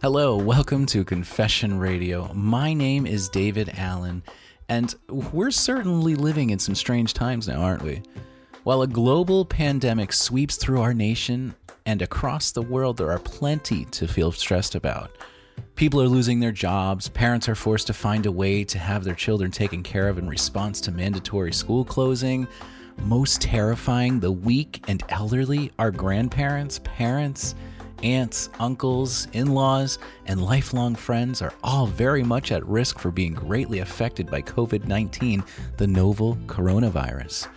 Hello, welcome to Confession Radio. My name is David Allen, and we're certainly living in some strange times now, aren't we? While a global pandemic sweeps through our nation and across the world, there are plenty to feel stressed about. People are losing their jobs, parents are forced to find a way to have their children taken care of in response to mandatory school closing. Most terrifying, the weak and elderly, our grandparents, parents, aunts, uncles, in laws, and lifelong friends are all very much at risk for being greatly affected by COVID 19, the novel coronavirus.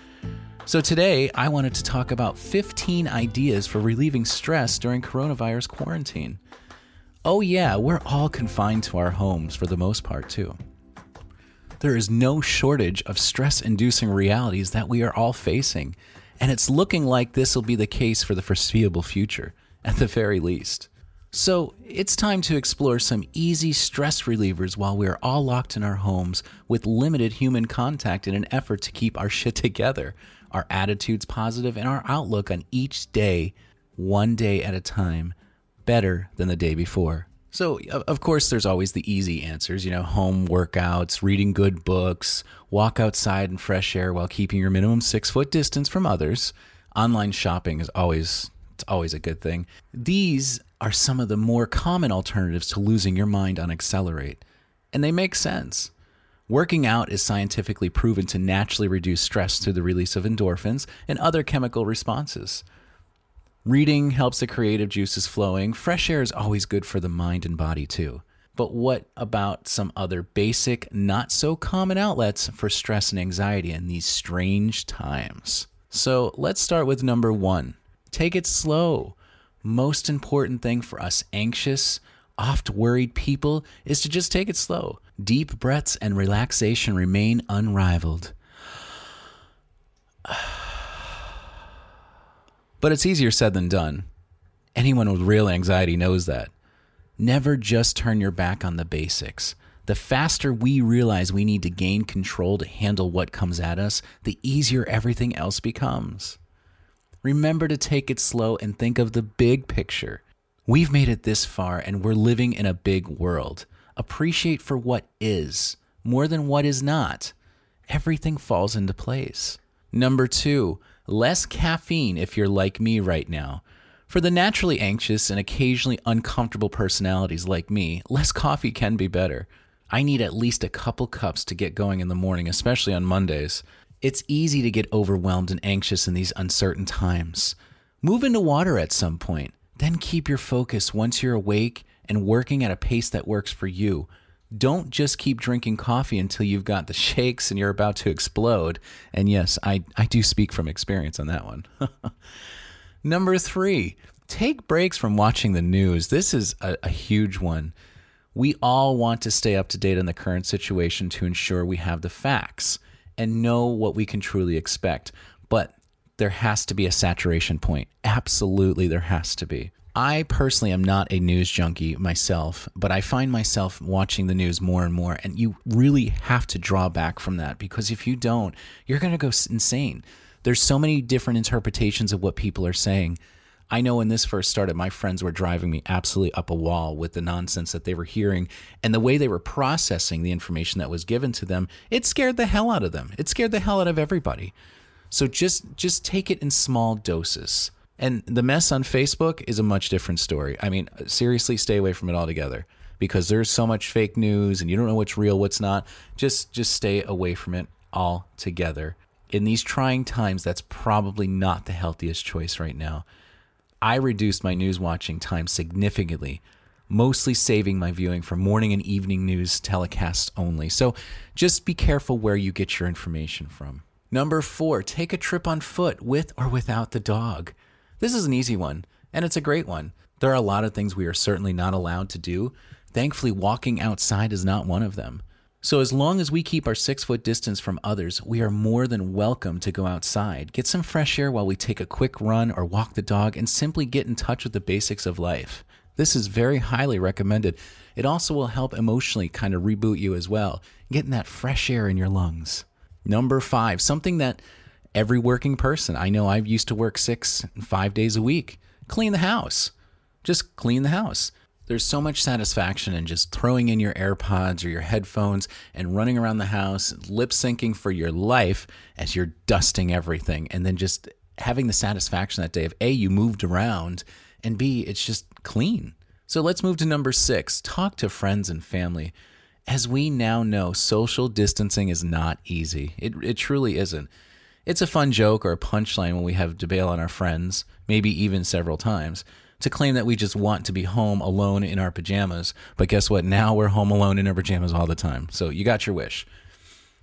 So, today I wanted to talk about 15 ideas for relieving stress during coronavirus quarantine. Oh, yeah, we're all confined to our homes for the most part, too. There is no shortage of stress inducing realities that we are all facing, and it's looking like this will be the case for the foreseeable future, at the very least. So, it's time to explore some easy stress relievers while we are all locked in our homes with limited human contact in an effort to keep our shit together, our attitudes positive, and our outlook on each day, one day at a time, better than the day before. So, of course, there's always the easy answers, you know, home workouts, reading good books, walk outside in fresh air while keeping your minimum six foot distance from others. Online shopping is always, it's always a good thing. These are some of the more common alternatives to losing your mind on Accelerate, and they make sense. Working out is scientifically proven to naturally reduce stress through the release of endorphins and other chemical responses. Reading helps the creative juices flowing. Fresh air is always good for the mind and body, too. But what about some other basic, not so common outlets for stress and anxiety in these strange times? So let's start with number one take it slow. Most important thing for us anxious, oft worried people is to just take it slow. Deep breaths and relaxation remain unrivaled. But it's easier said than done. Anyone with real anxiety knows that. Never just turn your back on the basics. The faster we realize we need to gain control to handle what comes at us, the easier everything else becomes. Remember to take it slow and think of the big picture. We've made it this far and we're living in a big world. Appreciate for what is, more than what is not. Everything falls into place. Number two, less caffeine if you're like me right now. For the naturally anxious and occasionally uncomfortable personalities like me, less coffee can be better. I need at least a couple cups to get going in the morning, especially on Mondays. It's easy to get overwhelmed and anxious in these uncertain times. Move into water at some point, then keep your focus once you're awake and working at a pace that works for you. Don't just keep drinking coffee until you've got the shakes and you're about to explode. And yes, I, I do speak from experience on that one. Number three, take breaks from watching the news. This is a, a huge one. We all want to stay up to date on the current situation to ensure we have the facts and know what we can truly expect. But there has to be a saturation point. Absolutely, there has to be. I personally am not a news junkie myself, but I find myself watching the news more and more. And you really have to draw back from that because if you don't, you're going to go insane. There's so many different interpretations of what people are saying. I know when this first started, my friends were driving me absolutely up a wall with the nonsense that they were hearing and the way they were processing the information that was given to them. It scared the hell out of them. It scared the hell out of everybody. So just just take it in small doses. And the mess on Facebook is a much different story. I mean, seriously, stay away from it altogether because there's so much fake news and you don't know what's real, what's not. Just just stay away from it altogether. In these trying times, that's probably not the healthiest choice right now. I reduced my news watching time significantly, mostly saving my viewing for morning and evening news telecasts only. So just be careful where you get your information from. Number four, take a trip on foot with or without the dog. This is an easy one, and it's a great one. There are a lot of things we are certainly not allowed to do. Thankfully, walking outside is not one of them. So, as long as we keep our six foot distance from others, we are more than welcome to go outside, get some fresh air while we take a quick run or walk the dog, and simply get in touch with the basics of life. This is very highly recommended. It also will help emotionally kind of reboot you as well, getting that fresh air in your lungs. Number five, something that every working person. I know I used to work six, five days a week. Clean the house. Just clean the house. There's so much satisfaction in just throwing in your AirPods or your headphones and running around the house, lip syncing for your life as you're dusting everything, and then just having the satisfaction that day of A, you moved around, and B, it's just clean. So let's move to number six talk to friends and family. As we now know, social distancing is not easy. It, it truly isn't. It's a fun joke or a punchline when we have to bail on our friends, maybe even several times, to claim that we just want to be home alone in our pajamas. But guess what? Now we're home alone in our pajamas all the time. So you got your wish.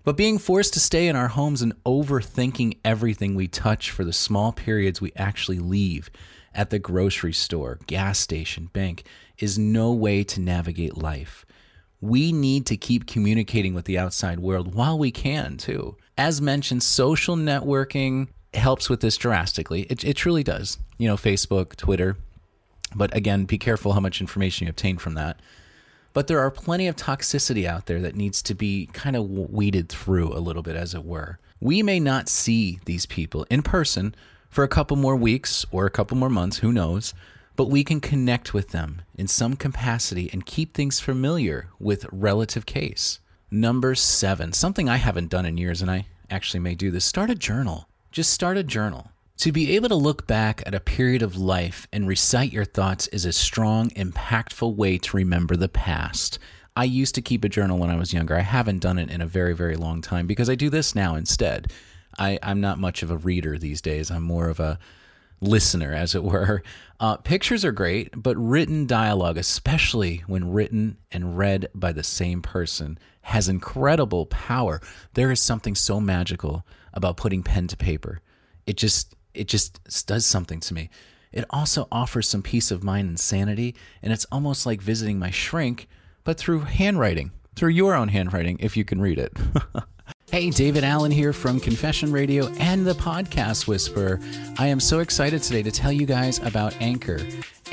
But being forced to stay in our homes and overthinking everything we touch for the small periods we actually leave at the grocery store, gas station, bank is no way to navigate life. We need to keep communicating with the outside world while we can, too. As mentioned, social networking helps with this drastically. It, it truly does. You know, Facebook, Twitter. But again, be careful how much information you obtain from that. But there are plenty of toxicity out there that needs to be kind of weeded through a little bit, as it were. We may not see these people in person for a couple more weeks or a couple more months, who knows, but we can connect with them in some capacity and keep things familiar with relative case. Number seven, something I haven't done in years, and I actually may do this start a journal. Just start a journal. To be able to look back at a period of life and recite your thoughts is a strong, impactful way to remember the past. I used to keep a journal when I was younger. I haven't done it in a very, very long time because I do this now instead. I, I'm not much of a reader these days. I'm more of a listener, as it were. Uh, pictures are great, but written dialogue, especially when written and read by the same person, has incredible power. There is something so magical about putting pen to paper. It just it just does something to me. It also offers some peace of mind and sanity, and it's almost like visiting my shrink, but through handwriting, through your own handwriting, if you can read it. Hey, David Allen here from Confession Radio and the Podcast Whisperer. I am so excited today to tell you guys about Anchor.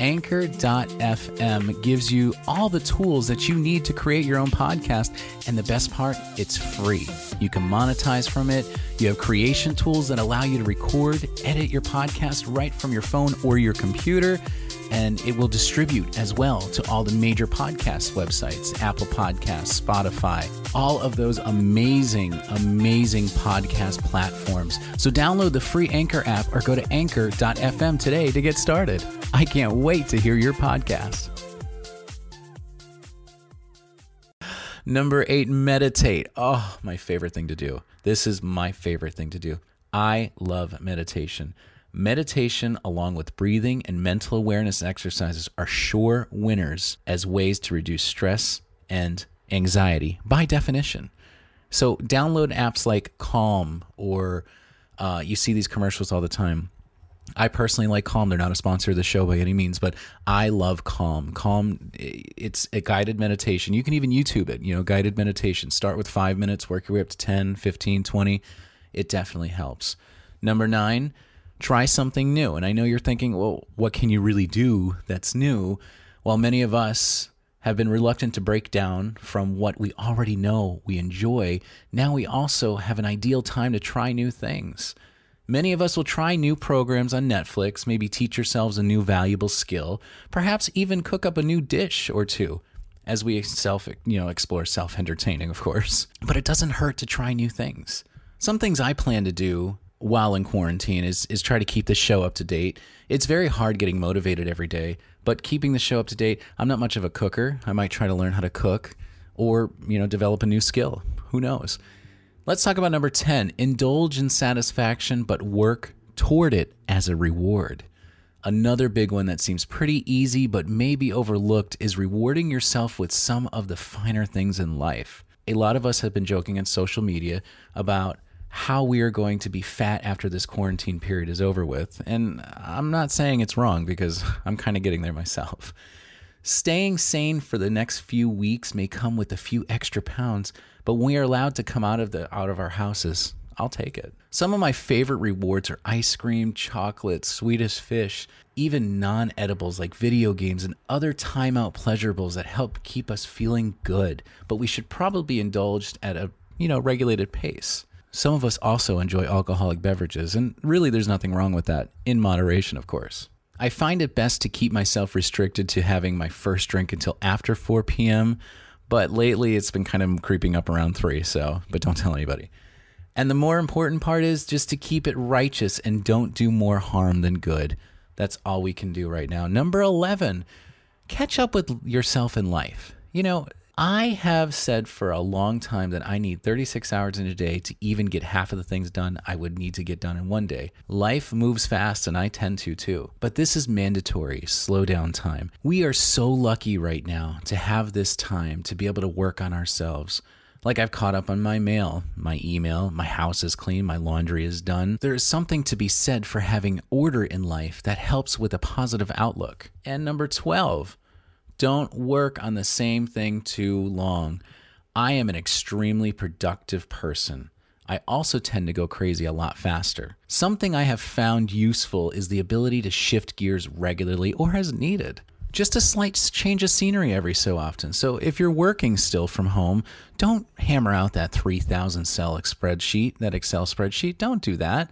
Anchor.fm gives you all the tools that you need to create your own podcast. And the best part, it's free. You can monetize from it. You have creation tools that allow you to record, edit your podcast right from your phone or your computer and it will distribute as well to all the major podcast websites Apple Podcasts, Spotify, all of those amazing, amazing podcast platforms. So download the free Anchor app or go to anchor.fm today to get started. I can't wait to hear your podcast. Number eight, meditate. Oh, my favorite thing to do. This is my favorite thing to do. I love meditation. Meditation, along with breathing and mental awareness exercises, are sure winners as ways to reduce stress and anxiety by definition. So, download apps like Calm, or uh, you see these commercials all the time. I personally like Calm. They're not a sponsor of the show by any means, but I love Calm. Calm, it's a guided meditation. You can even YouTube it, you know, guided meditation. Start with five minutes, work your way up to 10, 15, 20. It definitely helps. Number nine, try something new. And I know you're thinking, well, what can you really do that's new? Well, many of us have been reluctant to break down from what we already know we enjoy. Now we also have an ideal time to try new things. Many of us will try new programs on Netflix, maybe teach ourselves a new valuable skill, perhaps even cook up a new dish or two as we self, you know, explore self-entertaining, of course. But it doesn't hurt to try new things. Some things I plan to do while in quarantine is is try to keep the show up to date. It's very hard getting motivated every day, but keeping the show up to date. I'm not much of a cooker. I might try to learn how to cook or, you know, develop a new skill. Who knows? Let's talk about number 10. Indulge in satisfaction but work toward it as a reward. Another big one that seems pretty easy but maybe overlooked is rewarding yourself with some of the finer things in life. A lot of us have been joking on social media about how we are going to be fat after this quarantine period is over with. And I'm not saying it's wrong because I'm kind of getting there myself. Staying sane for the next few weeks may come with a few extra pounds, but when we are allowed to come out of the out of our houses, I'll take it. Some of my favorite rewards are ice cream, chocolate, Swedish Fish, even non-edibles like video games and other timeout pleasurables that help keep us feeling good, but we should probably be indulged at a, you know, regulated pace. Some of us also enjoy alcoholic beverages, and really there's nothing wrong with that, in moderation, of course. I find it best to keep myself restricted to having my first drink until after 4 p.m., but lately it's been kind of creeping up around 3, so, but don't tell anybody. And the more important part is just to keep it righteous and don't do more harm than good. That's all we can do right now. Number 11, catch up with yourself in life. You know, I have said for a long time that I need 36 hours in a day to even get half of the things done I would need to get done in one day. Life moves fast and I tend to too. But this is mandatory slow down time. We are so lucky right now to have this time to be able to work on ourselves. Like I've caught up on my mail, my email, my house is clean, my laundry is done. There is something to be said for having order in life that helps with a positive outlook. And number 12, don't work on the same thing too long. I am an extremely productive person. I also tend to go crazy a lot faster. Something I have found useful is the ability to shift gears regularly or as needed. Just a slight change of scenery every so often. So if you're working still from home, don't hammer out that 3,000 cell spreadsheet, that Excel spreadsheet. Don't do that.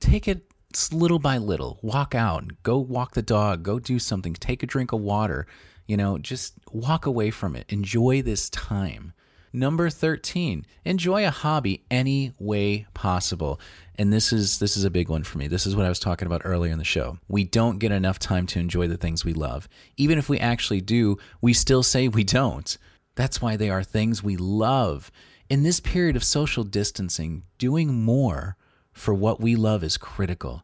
Take it little by little. Walk out, go walk the dog, go do something, take a drink of water you know, just walk away from it. Enjoy this time. Number 13, enjoy a hobby any way possible. And this is this is a big one for me. This is what I was talking about earlier in the show. We don't get enough time to enjoy the things we love. Even if we actually do, we still say we don't. That's why they are things we love. In this period of social distancing, doing more for what we love is critical.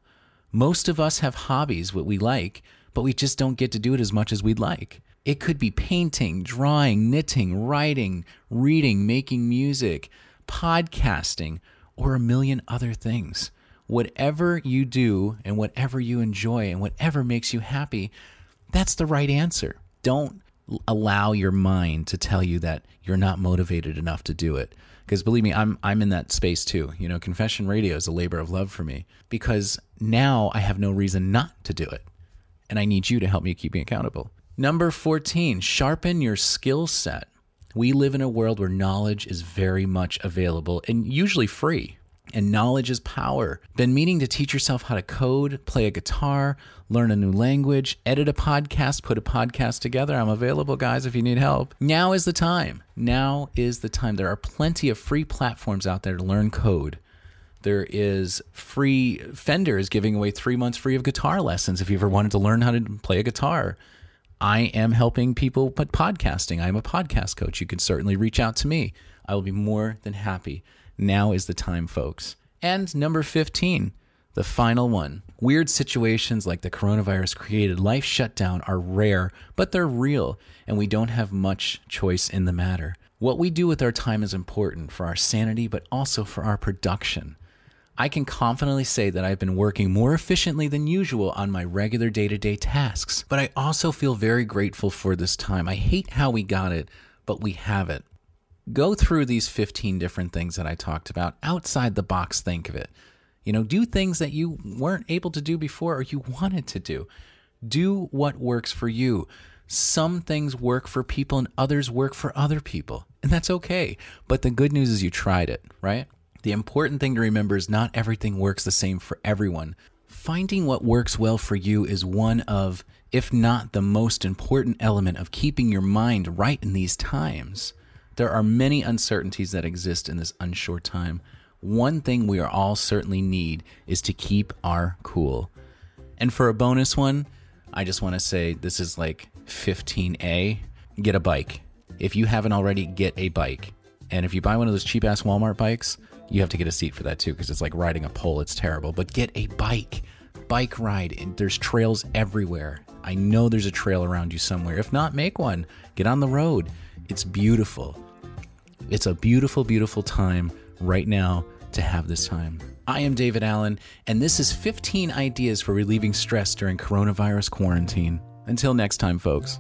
Most of us have hobbies what we like, but we just don't get to do it as much as we'd like. It could be painting, drawing, knitting, writing, reading, making music, podcasting, or a million other things. Whatever you do and whatever you enjoy and whatever makes you happy, that's the right answer. Don't allow your mind to tell you that you're not motivated enough to do it because believe me I'm I'm in that space too. You know, confession radio is a labor of love for me because now I have no reason not to do it. And I need you to help me keep me accountable. Number 14, sharpen your skill set. We live in a world where knowledge is very much available and usually free. And knowledge is power. Been meaning to teach yourself how to code, play a guitar, learn a new language, edit a podcast, put a podcast together. I'm available, guys, if you need help. Now is the time. Now is the time. There are plenty of free platforms out there to learn code. There is free, Fender is giving away three months free of guitar lessons if you ever wanted to learn how to play a guitar. I am helping people put podcasting. I'm a podcast coach. You can certainly reach out to me. I will be more than happy. Now is the time, folks. And number 15, the final one. Weird situations like the coronavirus created life shutdown are rare, but they're real, and we don't have much choice in the matter. What we do with our time is important for our sanity, but also for our production. I can confidently say that I've been working more efficiently than usual on my regular day to day tasks, but I also feel very grateful for this time. I hate how we got it, but we have it. Go through these 15 different things that I talked about outside the box, think of it. You know, do things that you weren't able to do before or you wanted to do. Do what works for you. Some things work for people and others work for other people, and that's okay. But the good news is you tried it, right? The important thing to remember is not everything works the same for everyone. Finding what works well for you is one of, if not the most important element of keeping your mind right in these times. There are many uncertainties that exist in this unsure time. One thing we are all certainly need is to keep our cool. And for a bonus one, I just want to say this is like 15A get a bike. If you haven't already, get a bike. And if you buy one of those cheap ass Walmart bikes, you have to get a seat for that too because it's like riding a pole. It's terrible. But get a bike, bike ride. There's trails everywhere. I know there's a trail around you somewhere. If not, make one. Get on the road. It's beautiful. It's a beautiful, beautiful time right now to have this time. I am David Allen, and this is 15 ideas for relieving stress during coronavirus quarantine. Until next time, folks.